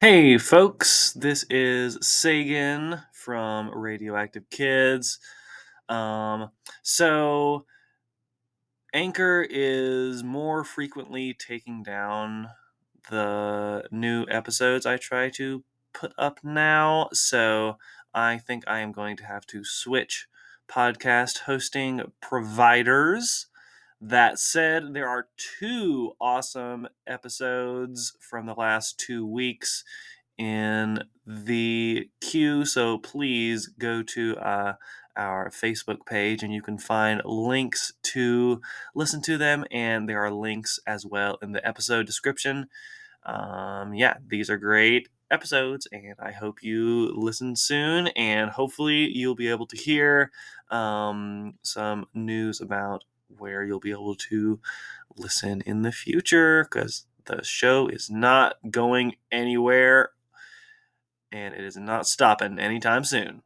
Hey, folks, this is Sagan from Radio Active Kids. Um, so, Anchor is more frequently taking down the new episodes I try to put up now, so I think I am going to have to switch podcast hosting providers. That said, there are two awesome episodes from the last two weeks in the queue, so please go to uh, our Facebook page and you can find links to listen to them, and there are links as well in the episode description. Um, yeah, these are great episodes, and I hope you listen soon, and hopefully you'll be able to hear um, some news about where you'll be able to listen in the future because the show is not going anywhere and it is not stopping anytime soon.